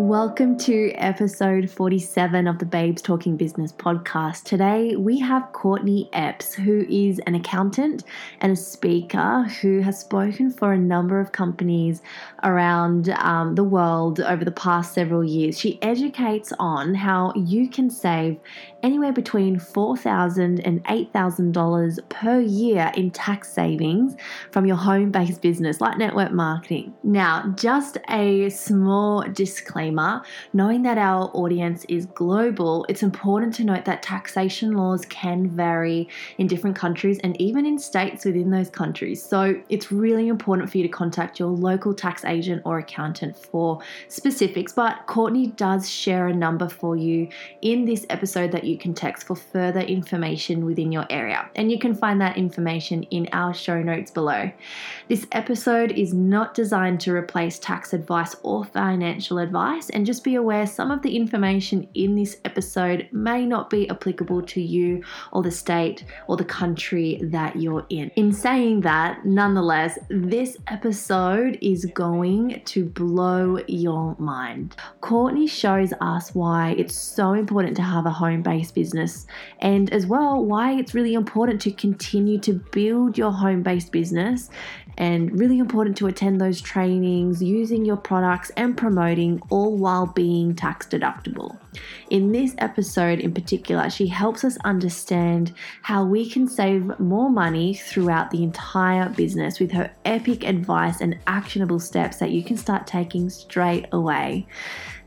Welcome to episode 47 of the Babes Talking Business podcast. Today we have Courtney Epps, who is an accountant and a speaker who has spoken for a number of companies around um, the world over the past several years. She educates on how you can save anywhere between $4,000 and $8,000 per year in tax savings from your home based business like network marketing. Now, just a small disclaimer disclaimer knowing that our audience is global, it's important to note that taxation laws can vary in different countries and even in states within those countries. So it's really important for you to contact your local tax agent or accountant for specifics. But Courtney does share a number for you in this episode that you can text for further information within your area. And you can find that information in our show notes below. This episode is not designed to replace tax advice or financial advice advice and just be aware some of the information in this episode may not be applicable to you or the state or the country that you're in. In saying that, nonetheless, this episode is going to blow your mind. Courtney shows us why it's so important to have a home based business and as well why it's really important to continue to build your home based business and really important to attend those trainings using your products and promoting all while being tax deductible. In this episode in particular, she helps us understand how we can save more money throughout the entire business with her epic advice and actionable steps that you can start taking straight away.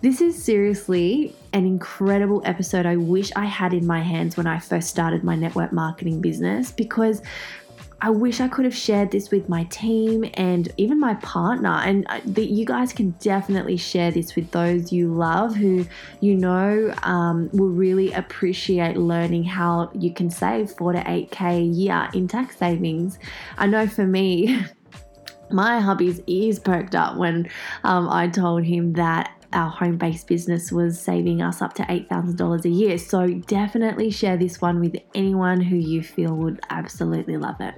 This is seriously an incredible episode I wish I had in my hands when I first started my network marketing business because I wish I could have shared this with my team and even my partner. And that you guys can definitely share this with those you love who you know um, will really appreciate learning how you can save four to eight K a year in tax savings. I know for me, my hubby's ears perked up when um, I told him that our home based business was saving us up to $8,000 a year. So definitely share this one with anyone who you feel would absolutely love it.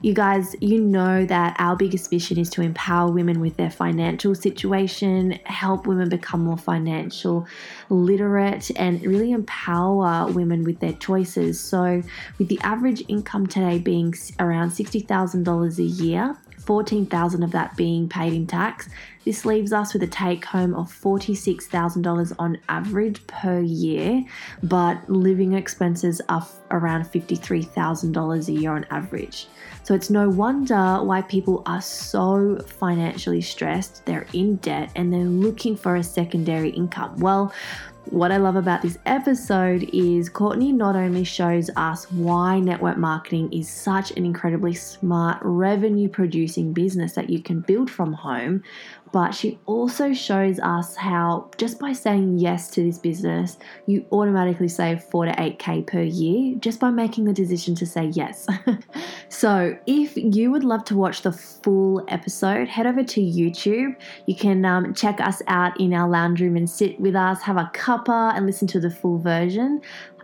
You guys, you know that our biggest mission is to empower women with their financial situation, help women become more financial literate, and really empower women with their choices. So, with the average income today being around $60,000 a year, 14,000 of that being paid in tax. This leaves us with a take home of $46,000 on average per year, but living expenses are around $53,000 a year on average. So it's no wonder why people are so financially stressed, they're in debt, and they're looking for a secondary income. Well, what I love about this episode is Courtney not only shows us why network marketing is such an incredibly smart revenue producing business that you can build from home, but she also shows us how just by saying yes to this business, you automatically save 4 to 8k per year just by making the decision to say yes. so, if you would love to watch the full episode, head over to YouTube. You can um, check us out in our lounge room and sit with us, have a cuppa, and listen to the full version.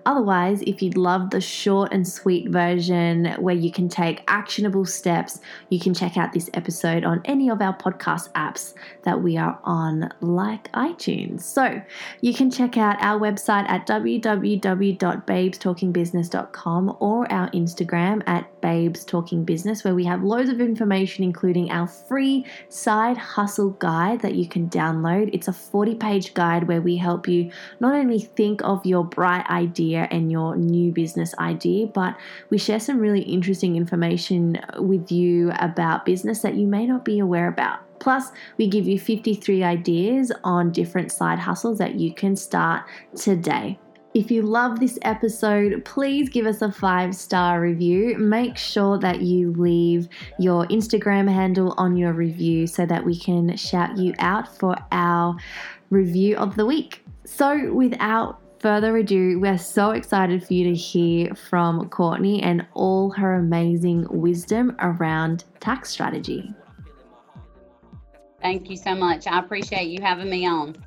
Otherwise, if you'd love the short and sweet version where you can take actionable steps, you can check out this episode on any of our podcast apps that we are on, like iTunes. So you can check out our website at www.babestalkingbusiness.com or our Instagram at Babes Talking Business, where we have loads of information, including our free side hustle guide that you can download. It's a 40 page guide where we help you not only think of your bright idea idea and your new business idea, but we share some really interesting information with you about business that you may not be aware about. Plus, we give you 53 ideas on different side hustles that you can start today. If you love this episode, please give us a five star review. Make sure that you leave your Instagram handle on your review so that we can shout you out for our review of the week. So, without further ado, we're so excited for you to hear from Courtney and all her amazing wisdom around tax strategy. Thank you so much. I appreciate you having me on.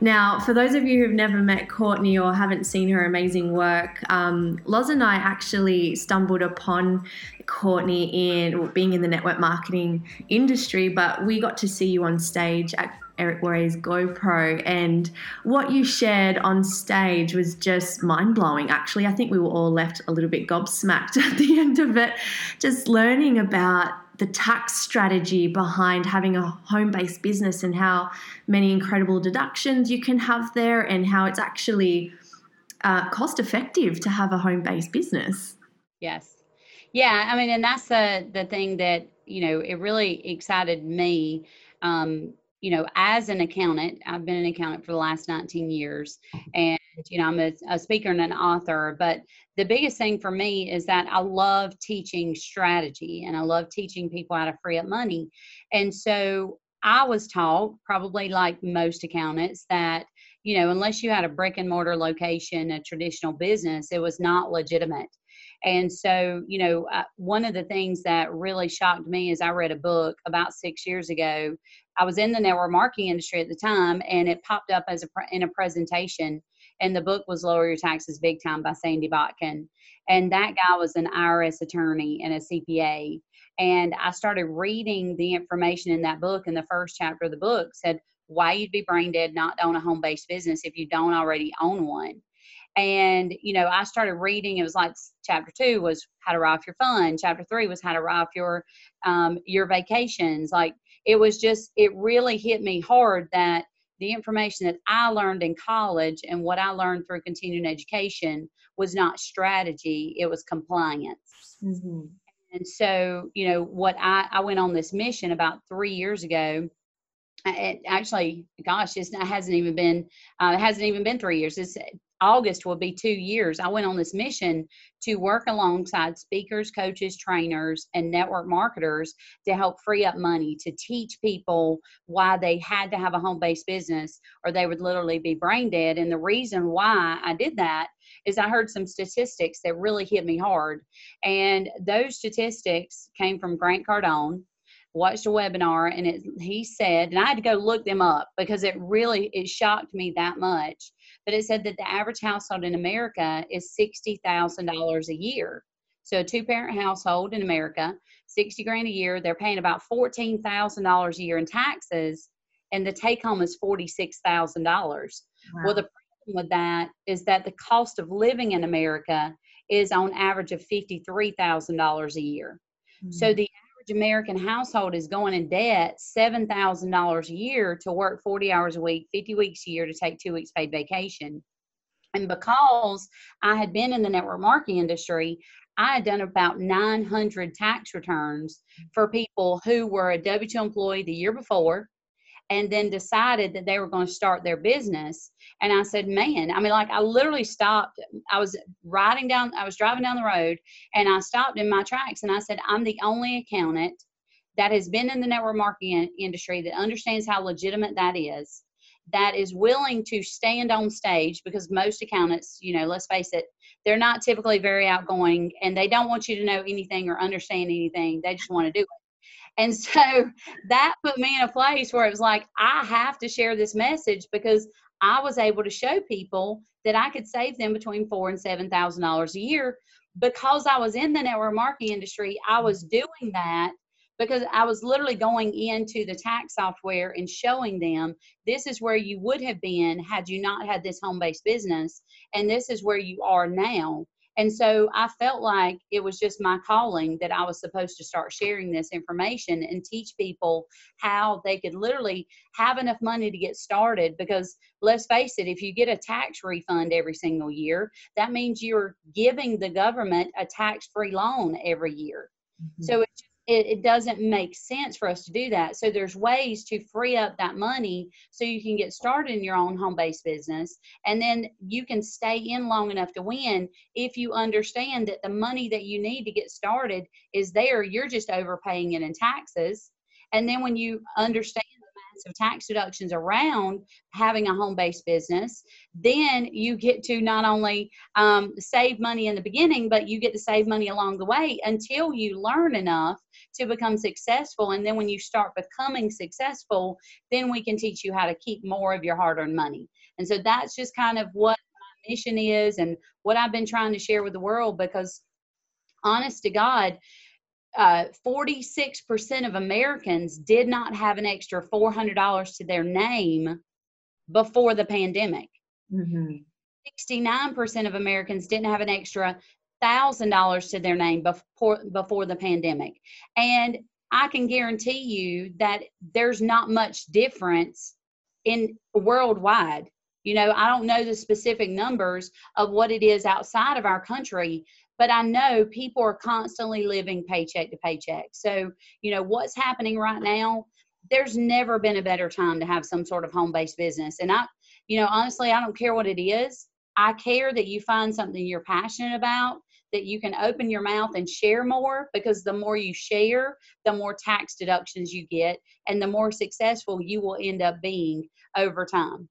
Now, for those of you who've never met Courtney or haven't seen her amazing work, um, Loz and I actually stumbled upon Courtney in being in the network marketing industry, but we got to see you on stage at Eric Worre's GoPro, and what you shared on stage was just mind blowing. Actually, I think we were all left a little bit gobsmacked at the end of it, just learning about the tax strategy behind having a home based business and how many incredible deductions you can have there, and how it's actually uh, cost effective to have a home based business. Yes. Yeah. I mean, and that's the, the thing that, you know, it really excited me. Um, you know, as an accountant, I've been an accountant for the last 19 years, and you know, I'm a, a, speaker and an author. But the biggest thing for me is that I love teaching strategy and I love teaching people how to free up money. And so I was taught, probably like most accountants, that you know, unless you had a brick and mortar location, a traditional business, it was not legitimate. And so, you know, uh, one of the things that really shocked me is I read a book about six years ago. I was in the network marketing industry at the time, and it popped up as a in a presentation. And the book was "Lower Your Taxes Big Time" by Sandy Botkin. And that guy was an IRS attorney and a CPA. And I started reading the information in that book. And the first chapter of the book said why you'd be brain dead not to own a home based business if you don't already own one and you know i started reading it was like chapter two was how to write off your fund chapter three was how to write off your um, your vacations like it was just it really hit me hard that the information that i learned in college and what i learned through continuing education was not strategy it was compliance mm-hmm. and so you know what i i went on this mission about three years ago it actually gosh it hasn't even been uh, it hasn't even been three years it's August will be two years. I went on this mission to work alongside speakers, coaches, trainers, and network marketers to help free up money to teach people why they had to have a home based business or they would literally be brain dead. And the reason why I did that is I heard some statistics that really hit me hard. And those statistics came from Grant Cardone watched a webinar and it, he said and i had to go look them up because it really it shocked me that much but it said that the average household in america is $60000 a year so a two parent household in america 60 grand a year they're paying about $14000 a year in taxes and the take home is $46000 wow. well the problem with that is that the cost of living in america is on average of $53000 a year mm-hmm. so the American household is going in debt $7,000 a year to work 40 hours a week, 50 weeks a year to take two weeks paid vacation. And because I had been in the network marketing industry, I had done about 900 tax returns for people who were a W 2 employee the year before and then decided that they were going to start their business. And I said, man, I mean, like I literally stopped. I was riding down, I was driving down the road and I stopped in my tracks and I said, I'm the only accountant that has been in the network marketing industry that understands how legitimate that is that is willing to stand on stage because most accountants, you know, let's face it, they're not typically very outgoing and they don't want you to know anything or understand anything. They just want to do it. And so that put me in a place where it was like, I have to share this message because I was able to show people that I could save them between four and seven thousand dollars a year because I was in the network marketing industry. I mm-hmm. was doing that because I was literally going into the tax software and showing them this is where you would have been had you not had this home based business, and this is where you are now. And so I felt like it was just my calling that I was supposed to start sharing this information and teach people how they could literally have enough money to get started. Because let's face it, if you get a tax refund every single year, that means you're giving the government a tax free loan every year. Mm-hmm. So it's it, it doesn't make sense for us to do that. So there's ways to free up that money so you can get started in your own home based business. And then you can stay in long enough to win if you understand that the money that you need to get started is there. You're just overpaying it in taxes. And then when you understand of tax deductions around having a home based business, then you get to not only um, save money in the beginning, but you get to save money along the way until you learn enough to become successful. And then when you start becoming successful, then we can teach you how to keep more of your hard earned money. And so that's just kind of what my mission is and what I've been trying to share with the world because honest to God, uh, 46% of Americans did not have an extra $400 to their name before the pandemic. Mm-hmm. 69% of Americans didn't have an extra $1,000 to their name before, before the pandemic. And I can guarantee you that there's not much difference in worldwide. You know, I don't know the specific numbers of what it is outside of our country, but I know people are constantly living paycheck to paycheck. So, you know, what's happening right now, there's never been a better time to have some sort of home based business. And I, you know, honestly, I don't care what it is. I care that you find something you're passionate about, that you can open your mouth and share more because the more you share, the more tax deductions you get and the more successful you will end up being over time.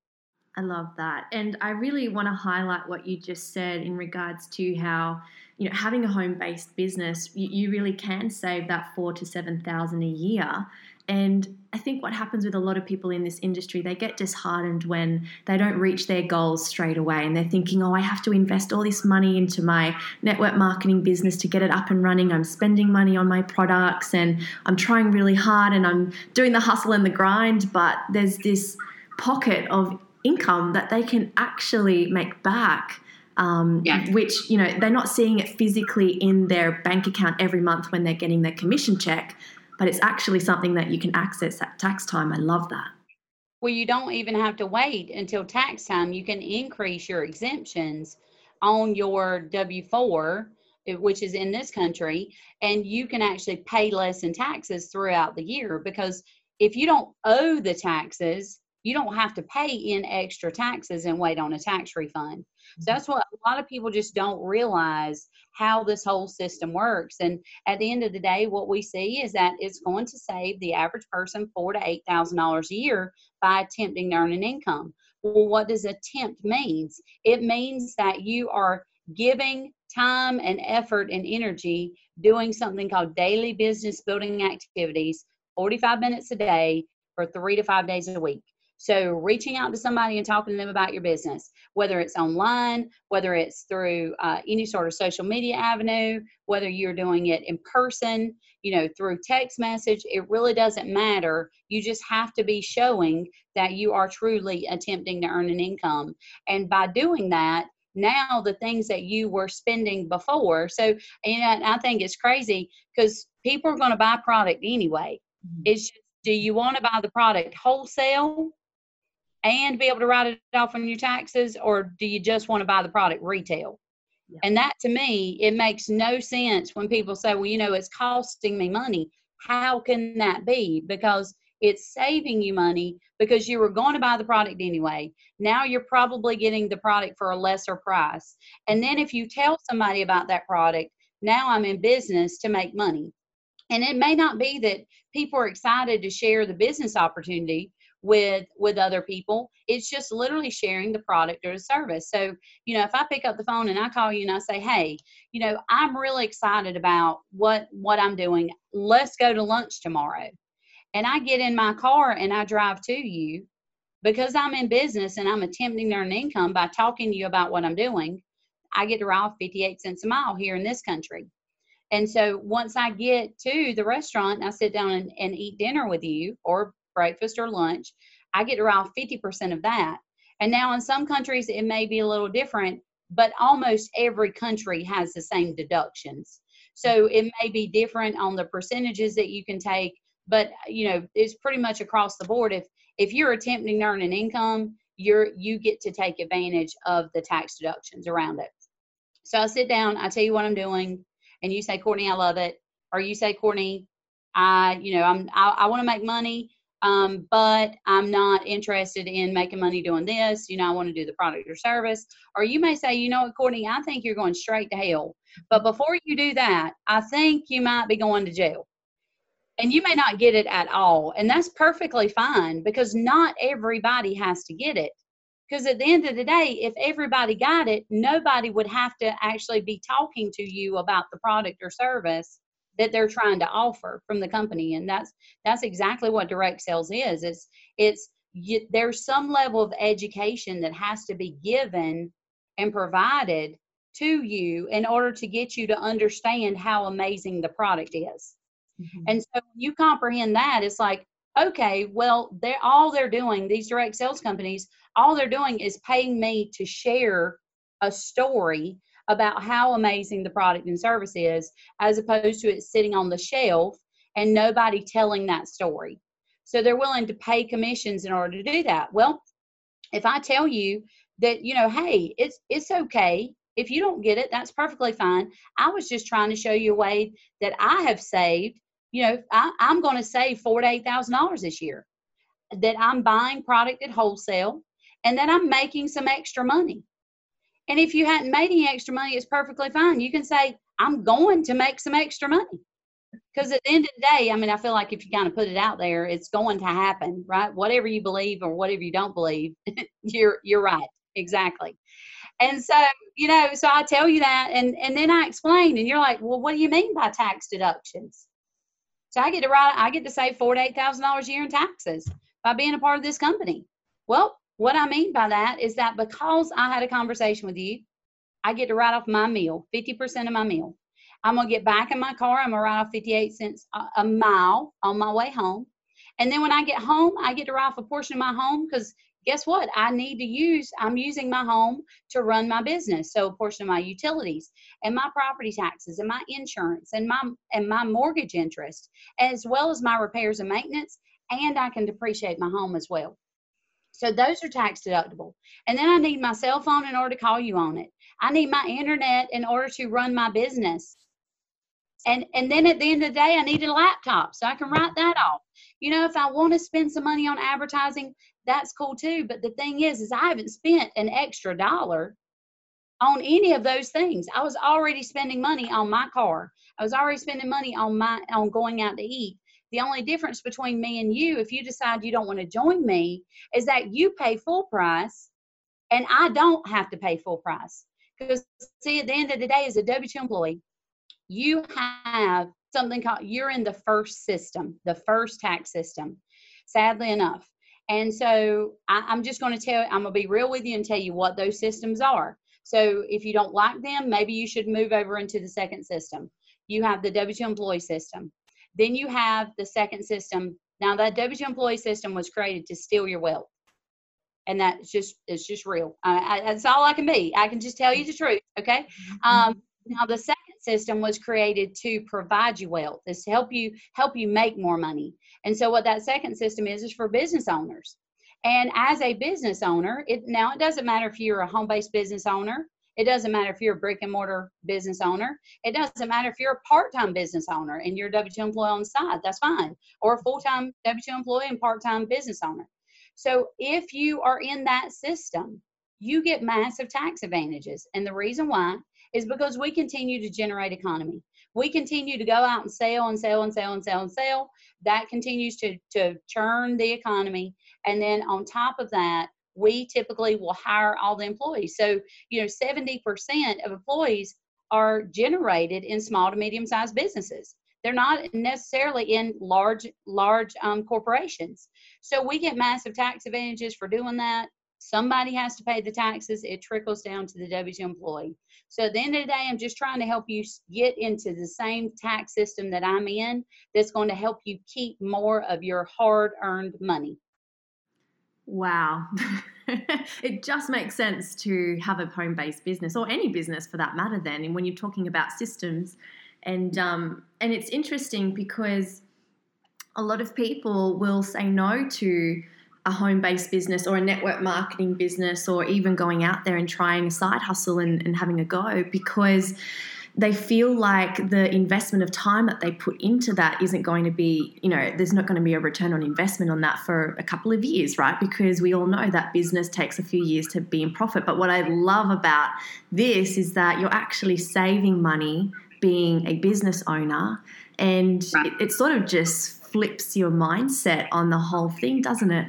I love that. And I really want to highlight what you just said in regards to how you know having a home-based business you, you really can save that four to seven thousand a year and I think what happens with a lot of people in this industry, they get disheartened when they don't reach their goals straight away and they're thinking, oh, I have to invest all this money into my network marketing business to get it up and running. I'm spending money on my products and I'm trying really hard and I'm doing the hustle and the grind, but there's this pocket of income that they can actually make back um, yeah. which you know they're not seeing it physically in their bank account every month when they're getting their commission check but it's actually something that you can access at tax time. I love that. Well you don't even have to wait until tax time. You can increase your exemptions on your w4 eh, which is in this country and you can actually pay less in taxes throughout the year because if you don't owe the taxes you don't have to pay in extra taxes and wait on a tax refund. So mm-hmm. that's what a lot of people just don't realize how this whole system works. And at the end of the day, what we see is that it's going to save the average person four to eight thousand dollars a year by attempting to earn an income. Well, what does attempt means? It means that you are giving time and effort and energy doing something called daily business building activities 45 minutes a day for three to five days a week so, reaching out to somebody and talking to them about your business, whether it's online, whether it's through uh, any sort of social media avenue, whether you're doing it in person, you know, through text message, it really doesn't matter. You just have to be showing that you are truly attempting to earn an income. And by doing that, now the things that you were spending before. So, and I think it's crazy because people are going to buy product anyway. Mm-hmm. It's just, do you want to buy the product wholesale and be able to write it off on your taxes, or do you just want to buy the product retail? Yeah. And that to me, it makes no sense when people say, well, you know, it's costing me money. How can that be? Because it's saving you money because you were going to buy the product anyway. Now you're probably getting the product for a lesser price. And then if you tell somebody about that product, now I'm in business to make money. And it may not be that people are excited to share the business opportunity, with with other people. It's just literally sharing the product or the service. So you know if i pick up the phone and i call you and i say hey you know i'm really excited about what what i'm doing. Let's go to lunch tomorrow. And i get in my car and i drive to you because i'm in business and i'm attempting to earn income by talking to you about what i'm doing i get to ride 58 cents a mile here in this country. And so once I get to the restaurant, I sit down and, and, eat dinner with you or breakfast or lunch, I get around 50% of that. And now in some countries, it may be a little different, but almost every country has the same deductions. So it may be different on the percentages that you can take, but you know, it's pretty much across the board. If if you're attempting to earn an income, you're you get to take advantage of the tax deductions around it. So I sit down, I tell you what I'm doing, and you say, Courtney, I love it. Or you say, Courtney, I, you know, I'm I, I want to make money um, but I'm not interested in making money doing this. You know, I want to do the product or service. Or you may say, you know what, Courtney, I think you're going straight to hell. But before you do that, I think you might be going to jail. And you may not get it at all. And that's perfectly fine because not everybody has to get it. Because at the end of the day, if everybody got it, nobody would have to actually be talking to you about the product or service that they're trying to offer from the company and that's that's exactly what direct sales is it's it's you, there's some level of education that has to be given and provided to you in order to get you to understand how amazing the product is. Mm-hmm. And so you comprehend that, it's like, okay, well, they're all they're doing, these direct sales companies, all they're doing is paying me to share a story about how amazing the product and service is, as opposed to it sitting on the shelf and nobody telling that story. So they're willing to pay commissions in order to do that. Well, if I tell you that, you know, hey, it's it's okay. If you don't get it, that's perfectly fine. I was just trying to show you a way that I have saved. You know, I, I'm going to save four to eight thousand dollars this year. That I'm buying product at wholesale, and that I'm making some extra money. And if you hadn't made any extra money, it's perfectly fine. You can say, I'm going to make some extra money. Because at the end of the day, I mean, I feel like if you kind of put it out there, it's going to happen, right? Whatever you believe or whatever you don't believe, you're you're right. Exactly. And so, you know, so I tell you that and and then I explain and you're like, well, what do you mean by tax deductions? So I get to write I get to save four to eight thousand dollars a year in taxes by being a part of this company. Well, what I mean by that is that because I had a conversation with you, I get to write off my meal, 50% of my meal. I'm to get back in my car. I'm to write off 58 cents a, mile on my way home. And then when I get home, I get to write off a portion of my home because guess what? I need to use, I'm using my home to run my business. So a portion of my utilities and my property taxes and my insurance and my and my mortgage interest, as well as my repairs and maintenance, and I can depreciate my home as well. So those are tax deductible. And then I need my cell phone in order to call you on it. I need my internet in order to run my business. And and then at the end of the day, I need a laptop so I can write that off. You know, if I want to spend some money on advertising, that's cool too. But the thing is, is I haven't spent an extra dollar on any of those things. I was already spending money on my car. I was already spending money on my on going out to eat. The only difference between me and you, if you decide you don't want to join me, is that you pay full price and I don't have to pay full price. Because, see, at the end of the day, as a W 2 employee, you have something called, you're in the first system, the first tax system, sadly enough. And so I, am just going to tell, I'm going to be real with you and tell you what those systems are. So if you don't like them, maybe you should move over into the second system. You have the W 2 employee system. Then you have the second system. Now that W2 employee system was created to steal your wealth. And that's just, it's just real. I, that's all I can be. I can just tell you the truth. Okay. Mm-hmm. Um, now the second system was created to provide you wealth. Is to help you, help you make more money. And so what that second system is, is for business owners. And as a business owner, it now it doesn't matter if you're a home-based business owner it doesn't matter if you're a brick and mortar business owner. It doesn't matter if you're a part time business owner and you're a W 2 employee on the side. That's fine. Or a full time W 2 employee and part time business owner. So if you are in that system, you get massive tax advantages. And the reason why is because we continue to generate economy. We continue to go out and sell and sell and sell and sell and sell. That continues to, to churn the economy. And then on top of that, we typically will hire all the employees. So, you know, 70% of employees are generated in small to medium sized businesses. They're not necessarily in large, large um, corporations. So we get massive tax advantages for doing that. Somebody has to pay the taxes. It trickles down to the W 2 employee. So at the end of the day, I'm just trying to help you get into the same tax system that I'm in that's going to help you keep more of your hard earned money. Wow. it just makes sense to have a home based business or any business for that matter, then. And when you're talking about systems, and, um, and it's interesting because a lot of people will say no to a home based business or a network marketing business or even going out there and trying a side hustle and, and having a go because they feel like the investment of time that they put into that isn't going to be, you know, there's not going to be a return on investment on that for a couple of years, right? Because we all know that business takes a few years to be in profit. But what I love about this is that you're actually saving money being a business owner and it, it sort of just flips your mindset on the whole thing, doesn't it?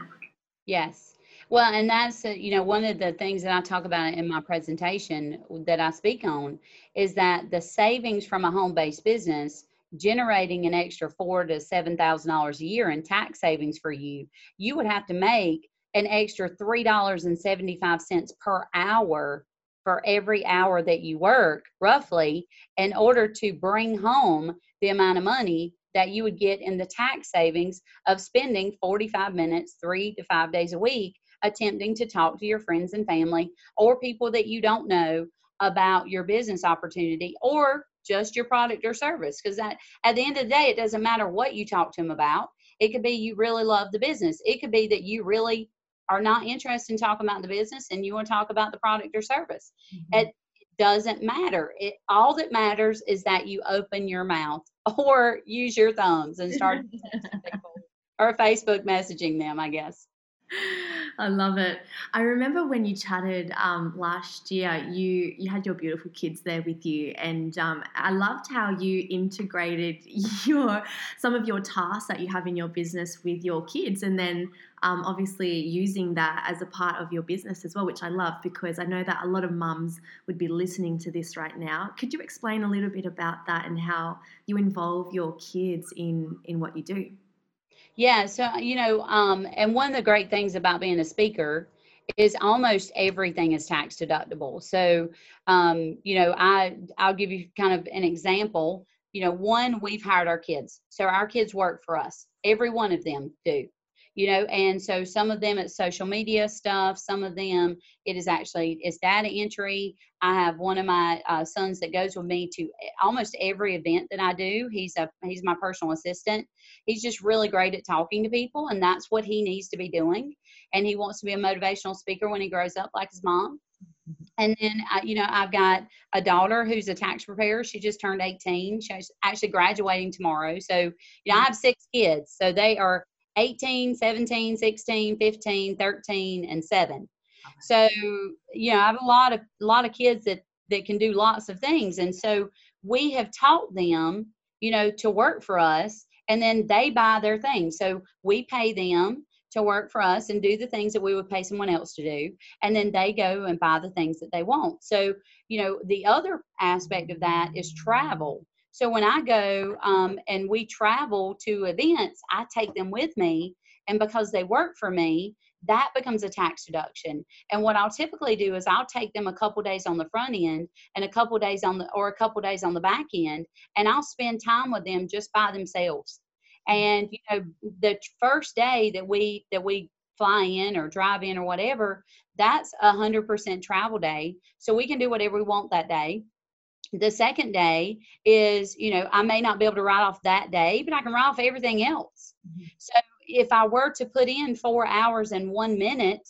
Yes. Well, and that's, uh, you know, one of the things that I talk about in my presentation that I speak on is that the savings from a home based business generating an extra four to seven thousand dollars a year in tax savings for you, you would have to make an extra three dollars and seventy five cents per hour for every hour that you work, roughly, in order to bring home the amount of money that you would get in the tax savings of spending 45 minutes, three to five days a week, attempting to talk to your friends and family or people that you don't know about your business opportunity or just your product or service. Because at, at the end of the day, it doesn't matter what you talk to them about. It could be you really love the business. It could be that you really are not interested in talking about the business and you want to talk about the product or service. Mm-hmm. It, it doesn't matter. It all that matters is that you open your mouth or use your thumbs and start or Facebook messaging them, I guess. I love it. I remember when you chatted um, last year, you you had your beautiful kids there with you, and um, I loved how you integrated your some of your tasks that you have in your business with your kids, and then um, obviously using that as a part of your business as well, which I love because I know that a lot of mums would be listening to this right now. Could you explain a little bit about that and how you involve your kids in in what you do? Yeah, so you know, um, and one of the great things about being a speaker is almost everything is tax deductible. So, um, you know, I I'll give you kind of an example. You know, one we've hired our kids, so our kids work for us. Every one of them do you know and so some of them it's social media stuff some of them it is actually it's data entry. I have one of my uh, sons that goes with me to almost every event that i do he's a he's my personal assistant. He's just really great at talking to people and that's what he needs to be doing. And he wants to be a motivational speaker when he grows up like his mom. And then uh, you know i've got a daughter who's a tax preparer. She just turned 18 she's actually graduating tomorrow. So you know i have six kids. So they are 18, 17, 16, 15, 13, and 7. So, you know, I have a lot of a lot of kids that that can do lots of things. And so we have taught them, you know, to work for us and then they buy their things. So we pay them to work for us and do the things that we would pay someone else to do and then they go and buy the things that they want so you know the other aspect of that is travel so when I go um, and we travel to events, I take them with me. And because they work for me, that becomes a tax deduction. And what I'll typically do is I'll take them a couple days on the front end and a couple days on the or a couple days on the back end, and I'll spend time with them just by themselves. And you know, the first day that we that we fly in or drive in or whatever, that's a hundred percent travel day. So we can do whatever we want that day the second day is you know i may not be able to write off that day but i can write off everything else mm-hmm. so if i were to put in four hours and one minute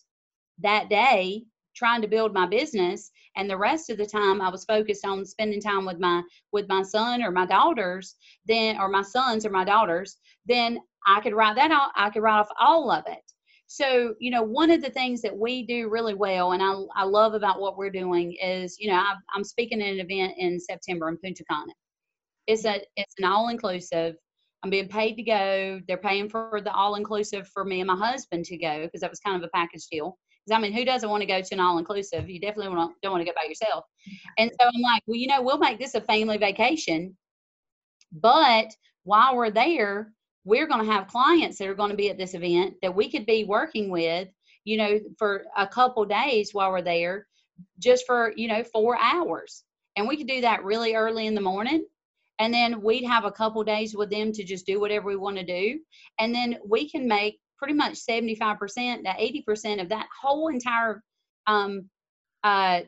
that day trying to build my business and the rest of the time i was focused on spending time with my with my son or my daughters then or my sons or my daughters then i could write that out i could write off all of it so, you know, one of the things that we do really well and I, I love about what we're doing is, you know, I, I'm speaking at an event in September in Punta Cana. It's a it's an all inclusive. I'm being paid to go. They're paying for the all inclusive for me and my husband to go because that was kind of a package deal. Because I mean, who doesn't want to go to an all inclusive? You definitely want don't want to go by yourself. And so I'm like, well, you know, we'll make this a family vacation. But while we're there, we're going to have clients that are going to be at this event that we could be working with you know for a couple days while we're there just for you know four hours and we could do that really early in the morning and then we'd have a couple days with them to just do whatever we want to do and then we can make pretty much 75% to 80% of that whole entire um, uh,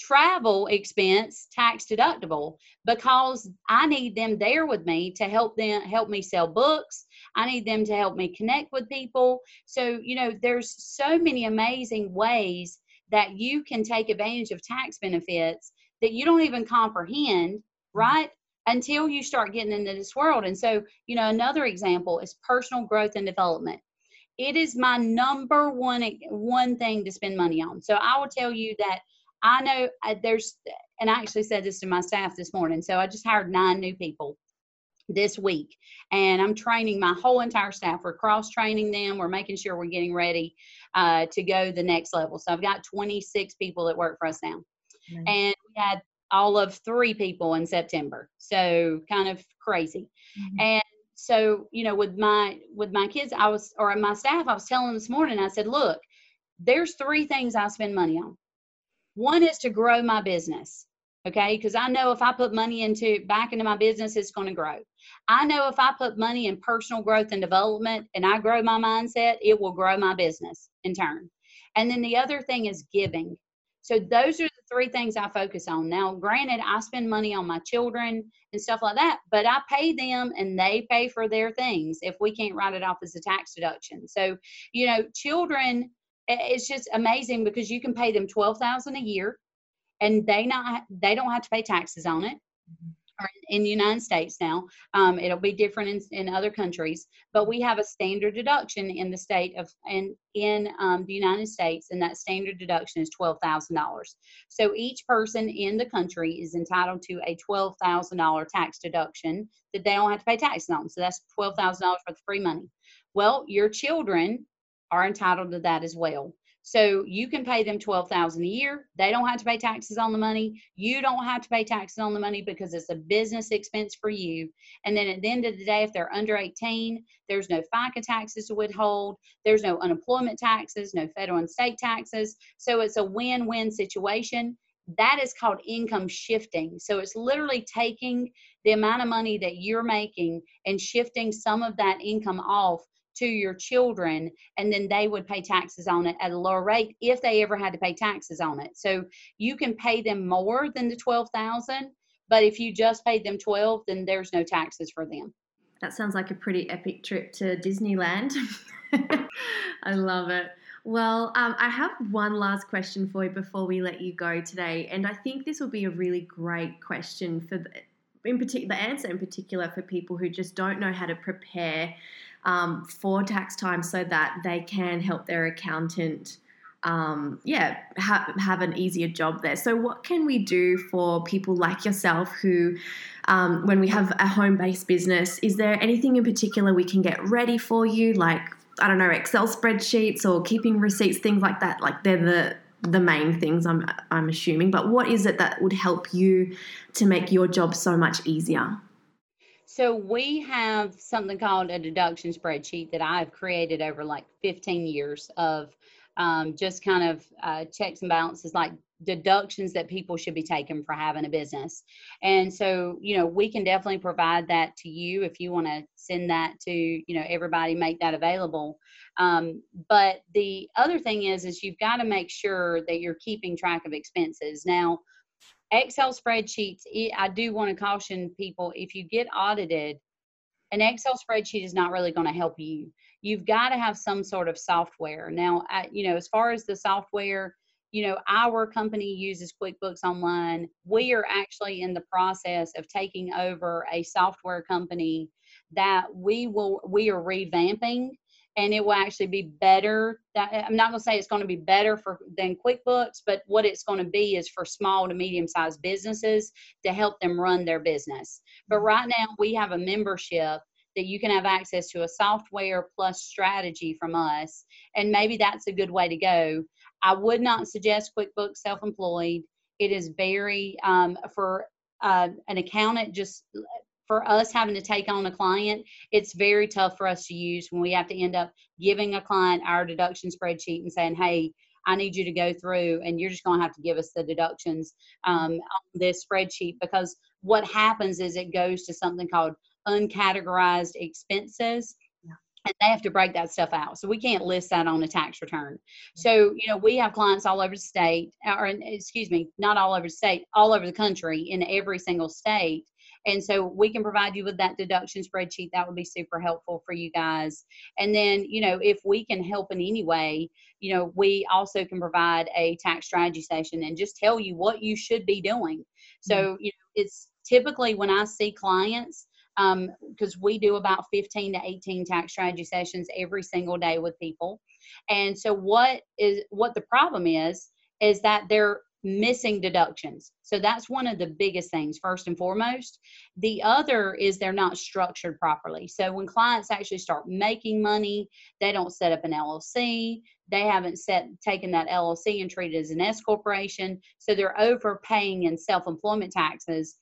travel expense tax deductible because I need them there with me to help them help me sell books. I need them to help me connect with people. So, you know, there's so many amazing ways that you can take advantage of tax benefits that you don't even comprehend, mm-hmm. right? Until you start getting into this world. And so, you know, another example is personal growth and development. It is my number one one thing to spend money on. So I will tell you that I know uh, there's, and I actually said this to my staff this morning. So I just hired nine new people this week. And i'm training my whole entire staff. We're cross training them. We're making sure we're getting ready uh, to go the next level. So i've got 26 people that work for us now. And we had all of three people in september. So kind of crazy. Mm-hmm. and so you know with my with my kids i was or my staff i was telling them this morning i said look there's three things i spend money on. One is to grow my business. Okay, because I know if I put money into back into my business, it's going to grow. I know if I put money in personal growth and development and I grow my mindset, it will grow my business in turn. And then the other thing is giving. So those are the three things I focus on. Now, granted, I spend money on my children and stuff like that, but I pay them and they pay for their things if we can't write it off as a tax deduction. So, you know, children, it's just amazing because you can pay them 12,000 a year and they not they don't have to pay taxes on it. Mm-hmm in the United States now. Um, it'll be different in, in other countries, but we have a standard deduction in the state of and in um, the United States, and that standard deduction is twelve thousand dollars. So each person in the country is entitled to a twelve thousand dollar tax deduction that they don't have to pay taxes on. So that's twelve thousand dollars worth of free money. Well, your children are entitled to that as well. So you can pay them 12,000 a year. They don't have to pay taxes on the money. You don't have to pay taxes on the money because it's a business expense for you. And then at the end of the day, if they're under 18, there's no FICA taxes to withhold. There's no unemployment taxes, no federal and state taxes. So it's a win-win situation. That is called income shifting. So it's literally taking the amount of money that you're making and shifting some of that income off to your children and then they would pay taxes on it at a lower rate if they ever had to pay taxes on it. So you can pay them more than the 12000 but if you just paid them 12 then there's no taxes for them. That sounds like a pretty epic trip to disneyland. I love it. Well, um, I have one last question for you before we let you go today, and I think this will be a really great question for the, in particular the answer in particular for people who just don't know how to prepare um, for tax time so that they can help their accountant um, yeah, ha- have an easier job there. So, what can we do for people like yourself who, um, when we have a home based business, is there anything in particular we can get ready for you? Like, I don't know, Excel spreadsheets or keeping receipts, things like that. Like, they're the the main things I'm I'm assuming. But what is it that would help you to make your job so much easier? So we have something called a deduction spreadsheet that I've created over like 15 years of um, just kind of uh, checks and balances, like deductions that people should be taking for having a business. And so, you know, we can definitely provide that to you if you want to send that to, you know, everybody, make that available. Um, but the other thing is, is you've got to make sure that you're keeping track of expenses. Now, Excel spreadsheets, I do want to caution people if you get audited, an Excel spreadsheet is not really going to help you. You've got to have some sort of software. Now, you know, as far as the software, you know, our company uses QuickBooks Online. We are actually in the process of taking over a software company that we will we are revamping and it will actually be better. I'm not going to say it's going to be better for than QuickBooks, but what it's going to be is for small to medium sized businesses to help them run their business. But mm-hmm. right now we have a membership that you can have access to a software plus strategy from us, and maybe that's a good way to go. I would not suggest QuickBooks self-employed. It is very um, for uh, an accountant just for us having to take on a client, it's very tough for us to use when we have to end up giving a client our deduction spreadsheet and saying, hey, I need you to go through and you're just going to have to give us the deductions um, on this spreadsheet because what happens is it goes to something called uncategorized expenses and they have to break that stuff out. So we can't list that on a tax return. So, you know, we have clients all over the state, or excuse me, not all over the state, all over the country in every single state and so we can provide you with that deduction spreadsheet. That would be super helpful for you guys. And then, you know, if we can help in any way, you know, we also can provide a tax strategy session and just tell you what you should be doing. So, mm-hmm. you know, it's typically when I see clients, because um, we do about 15 to 18 tax strategy sessions every single day with people. And so what is what the problem is is that they're missing deductions. So that's one of the biggest things, first and foremost. The other is they're not structured properly. So when clients actually start making money, they don't set up an LLC. They haven't set taken that LLC and treated as an S corporation. So they're overpaying in self-employment taxes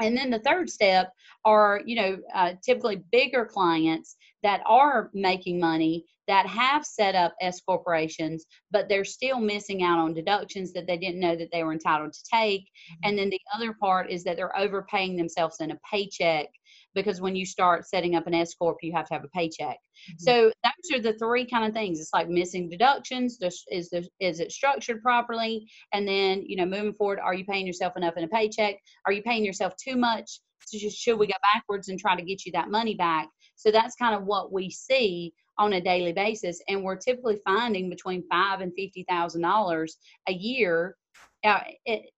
and then the third step are you know uh, typically bigger clients that are making money that have set up s corporations but they're still missing out on deductions that they didn't know that they were entitled to take mm-hmm. and then the other part is that they're overpaying themselves in a paycheck because when you start setting up an S corp, you have to have a paycheck. Mm-hmm. So those are the three kind of things. It's like missing deductions. Is the is it structured properly? And then you know, moving forward, are you paying yourself enough in a paycheck? Are you paying yourself too much? So should we go backwards and try to get you that money back? So that's kind of what we see on a daily basis, and we're typically finding between five and fifty thousand dollars a year uh,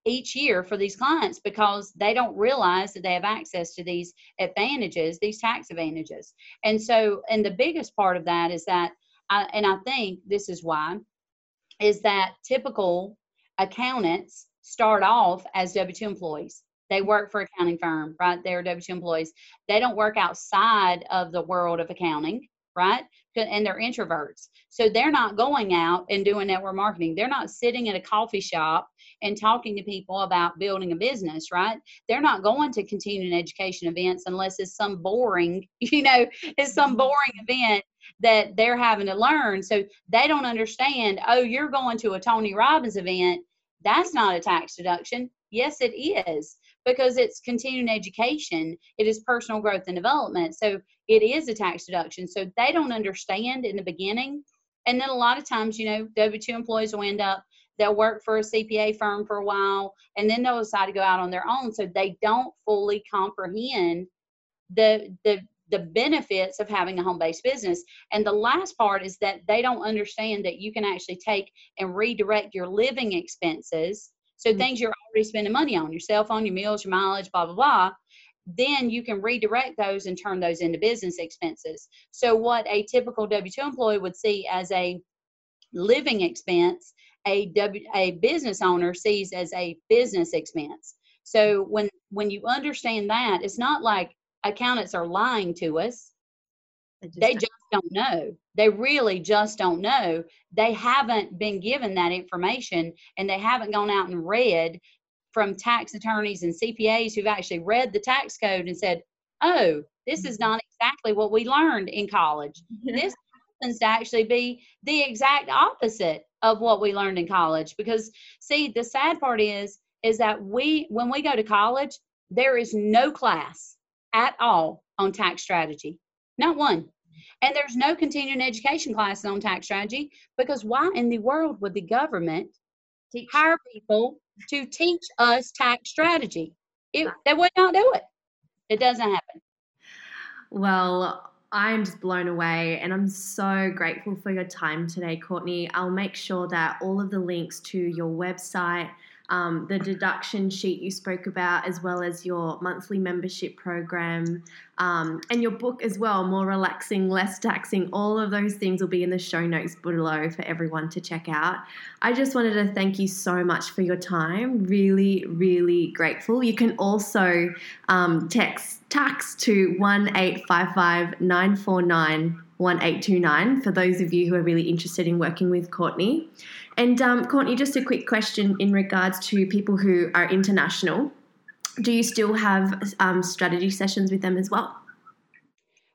each year for these clients because they don't realize that they have access to these advantages, these tax advantages. And so, and the biggest part of that is that, I, and I think this is why, is that typical accountants start off as W 2 employees. They work for accounting firm, right? They're W 2 employees. They don't work outside of the world of accounting right? And they're introverts. So they're not going out and doing network marketing. They're not sitting in a coffee shop and talking to people about building a business, right? They're not going to continuing education events unless it's some boring, you know, it's some mm-hmm. boring event that they're having to learn. So they don't understand, oh, you're going to a Tony Robbins event. That's not a tax deduction. Yes, it is because it's continuing education. It is personal growth and development. So it is a tax deduction. So they don't understand in the beginning. And then a lot of times, you know, W 2 employees will end up, they'll work for a CPA firm for a while and then they'll decide to go out on their own. So they don't fully comprehend the, the, the benefits of having a home based business. And the last part is that they don't understand that you can actually take and redirect your living expenses. So mm-hmm. things you're already spending money on, your cell phone, your meals, your mileage, blah, blah, blah then you can redirect those and turn those into business expenses. So, what a typical W 2 employee would see as a living expense, a, w, a business owner sees as a business expense. So, when, when you understand that, it's not like accountants are lying to us. They just, they just don't know. They really just don't know. They haven't been given that information and they haven't gone out and read from tax attorneys and CPAs who've actually read the tax code and said, oh, this is not exactly what we learned in college. this happens to actually be the exact opposite of what we learned in college. Because see, the sad part is, is that we when we go to college, there is no class at all on tax strategy. Not one. And there's no continuing education classes on tax strategy because why in the world would the government Teach. hire people to teach us tax strategy. It, they would not do it. It doesn't happen. Well, I'm just blown away and I'm so grateful for your time today, Courtney. I'll make sure that all of the links to your website, um, the deduction sheet you spoke about, as well as your monthly membership program um, and your book as well, More Relaxing, Less Taxing. All of those things will be in the show notes below for everyone to check out. I just wanted to thank you so much for your time. Really, really grateful. You can also um, text tax to 1855 949 1829 for those of you who are really interested in working with Courtney. And um, Courtney, just a quick question in regards to people who are international. Do you still have um, strategy sessions with them as well?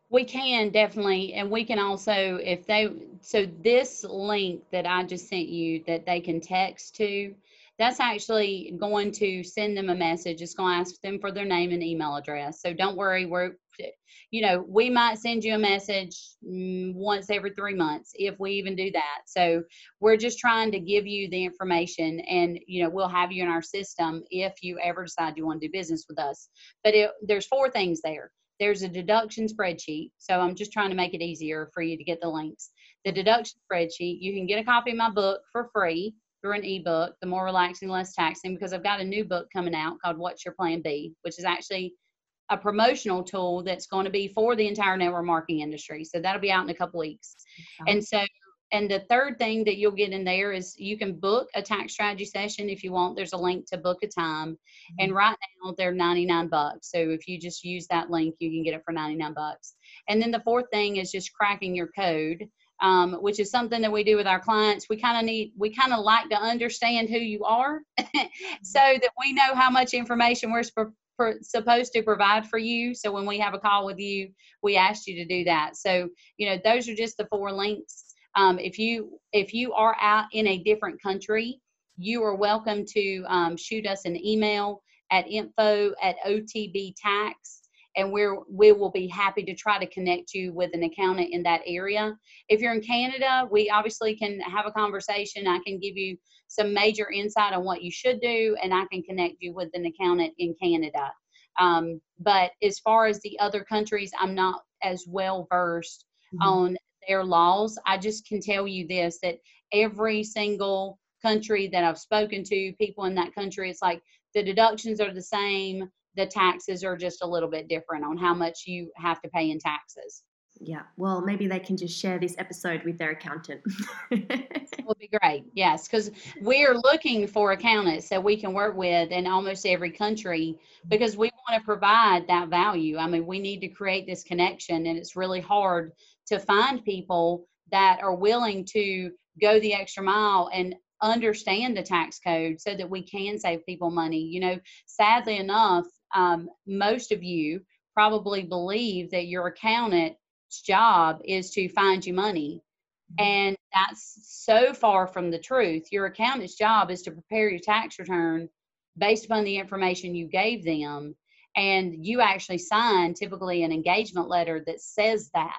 We can definitely, and we can also, if they, so this link that I just sent you that they can text to, that's actually going to send them a message. It's going to ask them for their name and email address. So don't worry, we're, you know, we might send you a message mm, once every three months if we even do that. So we're just trying to give you the information and, you know, we'll have you in our system if you ever decide you want to do business with us. But it, there's four things there. There's a deduction spreadsheet. So I'm just trying to make it easier for you to get the links. The deduction spreadsheet, you can get a copy of my book for free through an ebook, The More Relaxing, Less Taxing, because I've got a new book coming out called What's Your Plan B, which is actually a promotional tool that's going to be for the entire network marketing industry. So that'll be out in a couple weeks. Okay. And so, and the third thing that you'll get in there is you can book a tax strategy session if you want. There's a link to book a time. Mm-hmm. And right now they're 99 bucks. So if you just use that link, you can get it for 99 bucks. And then the fourth thing is just cracking your code um, which is something that we do with our clients. We kind of need, we kind of like to understand who you are so that we know how much information we're for, supposed to provide for you. So when we have a call with you, we asked you to do that. So you know those are just the four links. Um, if you if you are out in a different country, you are welcome to um, shoot us an email at info at OTB Tax and we're we will be happy to try to connect you with an accountant in that area. If you're in canada we obviously can have a conversation. I can give you some major insight on what you should do and i can connect you with an accountant in canada. Um, but as far as the other countries i'm not as well versed mm-hmm. on their laws. I just can tell you this that every single country that i've spoken to people in that country it's like the deductions are the same the taxes are just a little bit different on how much you have to pay in taxes. Yeah, well, maybe they can just share this episode with their accountant. would be great. Yes, because we're looking for accountants that we can work with in almost every country because we want to provide that value. I mean, we need to create this connection, and it's really hard to find people that are willing to go the extra mile and understand the tax code so that we can save people money. You know, sadly enough, um, most of you probably believe that your accountant's job is to find you money. Mm-hmm. And that's so far from the truth. Your accountant's job is to prepare your tax return based upon the information you gave them. And you actually sign typically an engagement letter that says that.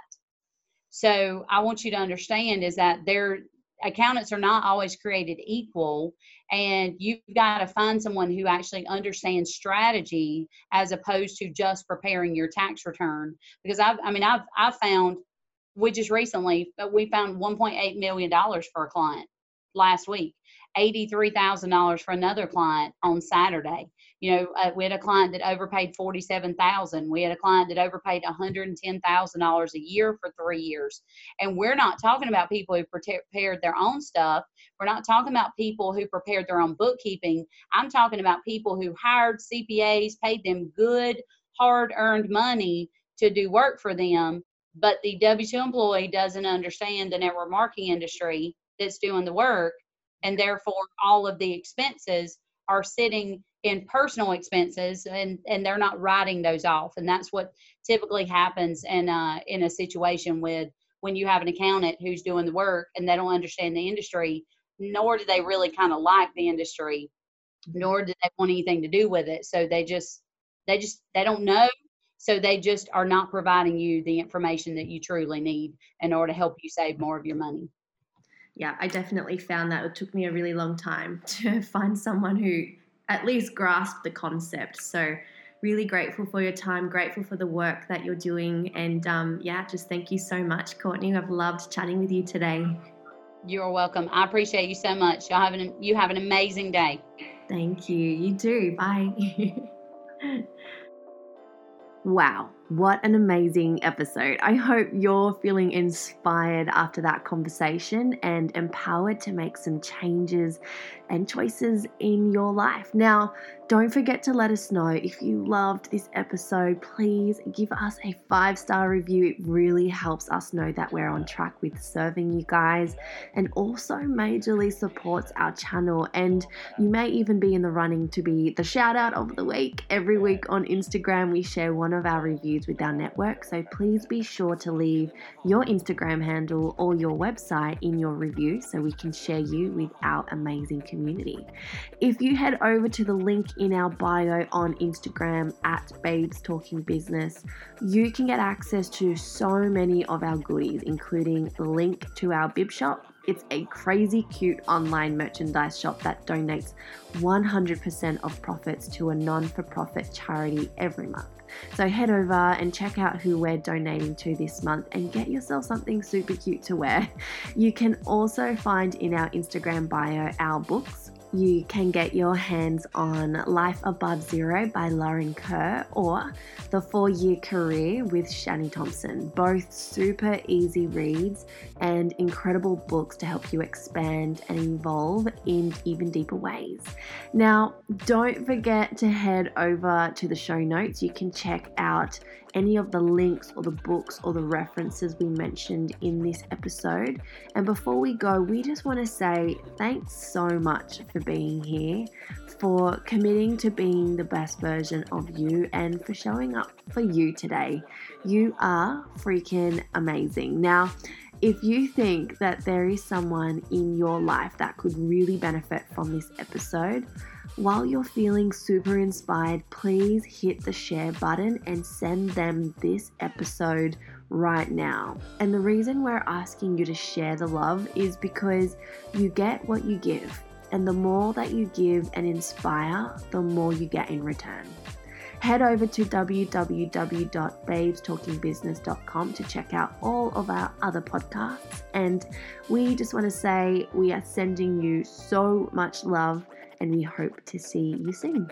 So I want you to understand is that there accountants are not always created equal and you've got to find someone who actually understands strategy as opposed to just preparing your tax return. Because i've i mean i've i've found we just recently but we found 1.8 million dollars for a client last week $83,000 for another client on Saturday. You know, uh, we had a client that overpaid 47,000. We had a client that overpaid $110,000 a year for 3 years. And we're not talking about people who prepared their own stuff. We're not talking about people who prepared their own bookkeeping. I'm talking about people who hired CPAs, paid them good, hard-earned money to do work for them, but the W2 employee doesn't understand the network marketing industry that's doing the work and therefore all of the expenses are sitting in personal expenses and and they're not writing those off and that's what typically happens in uh in a situation with when you have an accountant who's doing the work and they don't understand the industry nor do they really kind of like the industry nor do they want anything to do with it. So they just they just they don't know. So they just are not providing you the information that you truly need in order to help you save more of your money yeah, I definitely found that it took me a really long time to find someone who at least grasped the concept. So, really grateful for your time, grateful for the work that you're doing. And um, yeah, just thank you so much, Courtney. I've loved chatting with you today. You're welcome. I appreciate you so much. You have an, you have an amazing day. Thank you. You do. Bye. wow. What an amazing episode. I hope you're feeling inspired after that conversation and empowered to make some changes and choices in your life. Now, don't forget to let us know if you loved this episode. Please give us a five star review. It really helps us know that we're on track with serving you guys and also majorly supports our channel. And you may even be in the running to be the shout out of the week. Every week on Instagram, we share one of our reviews with our network. So please be sure to leave your Instagram handle or your website in your review so we can share you with our amazing community. If you head over to the link in our bio on Instagram at Babes Talking Business, you can get access to so many of our goodies, including the link to our bib shop. It's a crazy cute online merchandise shop that donates 100% of profits to a non for profit charity every month. So head over and check out who we're donating to this month and get yourself something super cute to wear. You can also find in our Instagram bio our books you can get your hands on Life Above Zero by Lauren Kerr or The Four Year Career with Shani Thompson. Both super easy reads and incredible books to help you expand and evolve in even deeper ways. Now, don't forget to head over to the show notes. You can check out any of the links or the books or the references we mentioned in this episode. And before we go, we just want to say thanks so much for being here, for committing to being the best version of you, and for showing up for you today. You are freaking amazing. Now, if you think that there is someone in your life that could really benefit from this episode, while you're feeling super inspired, please hit the share button and send them this episode right now. And the reason we're asking you to share the love is because you get what you give. And the more that you give and inspire, the more you get in return. Head over to www.babestalkingbusiness.com to check out all of our other podcasts. And we just want to say we are sending you so much love and we hope to see you soon.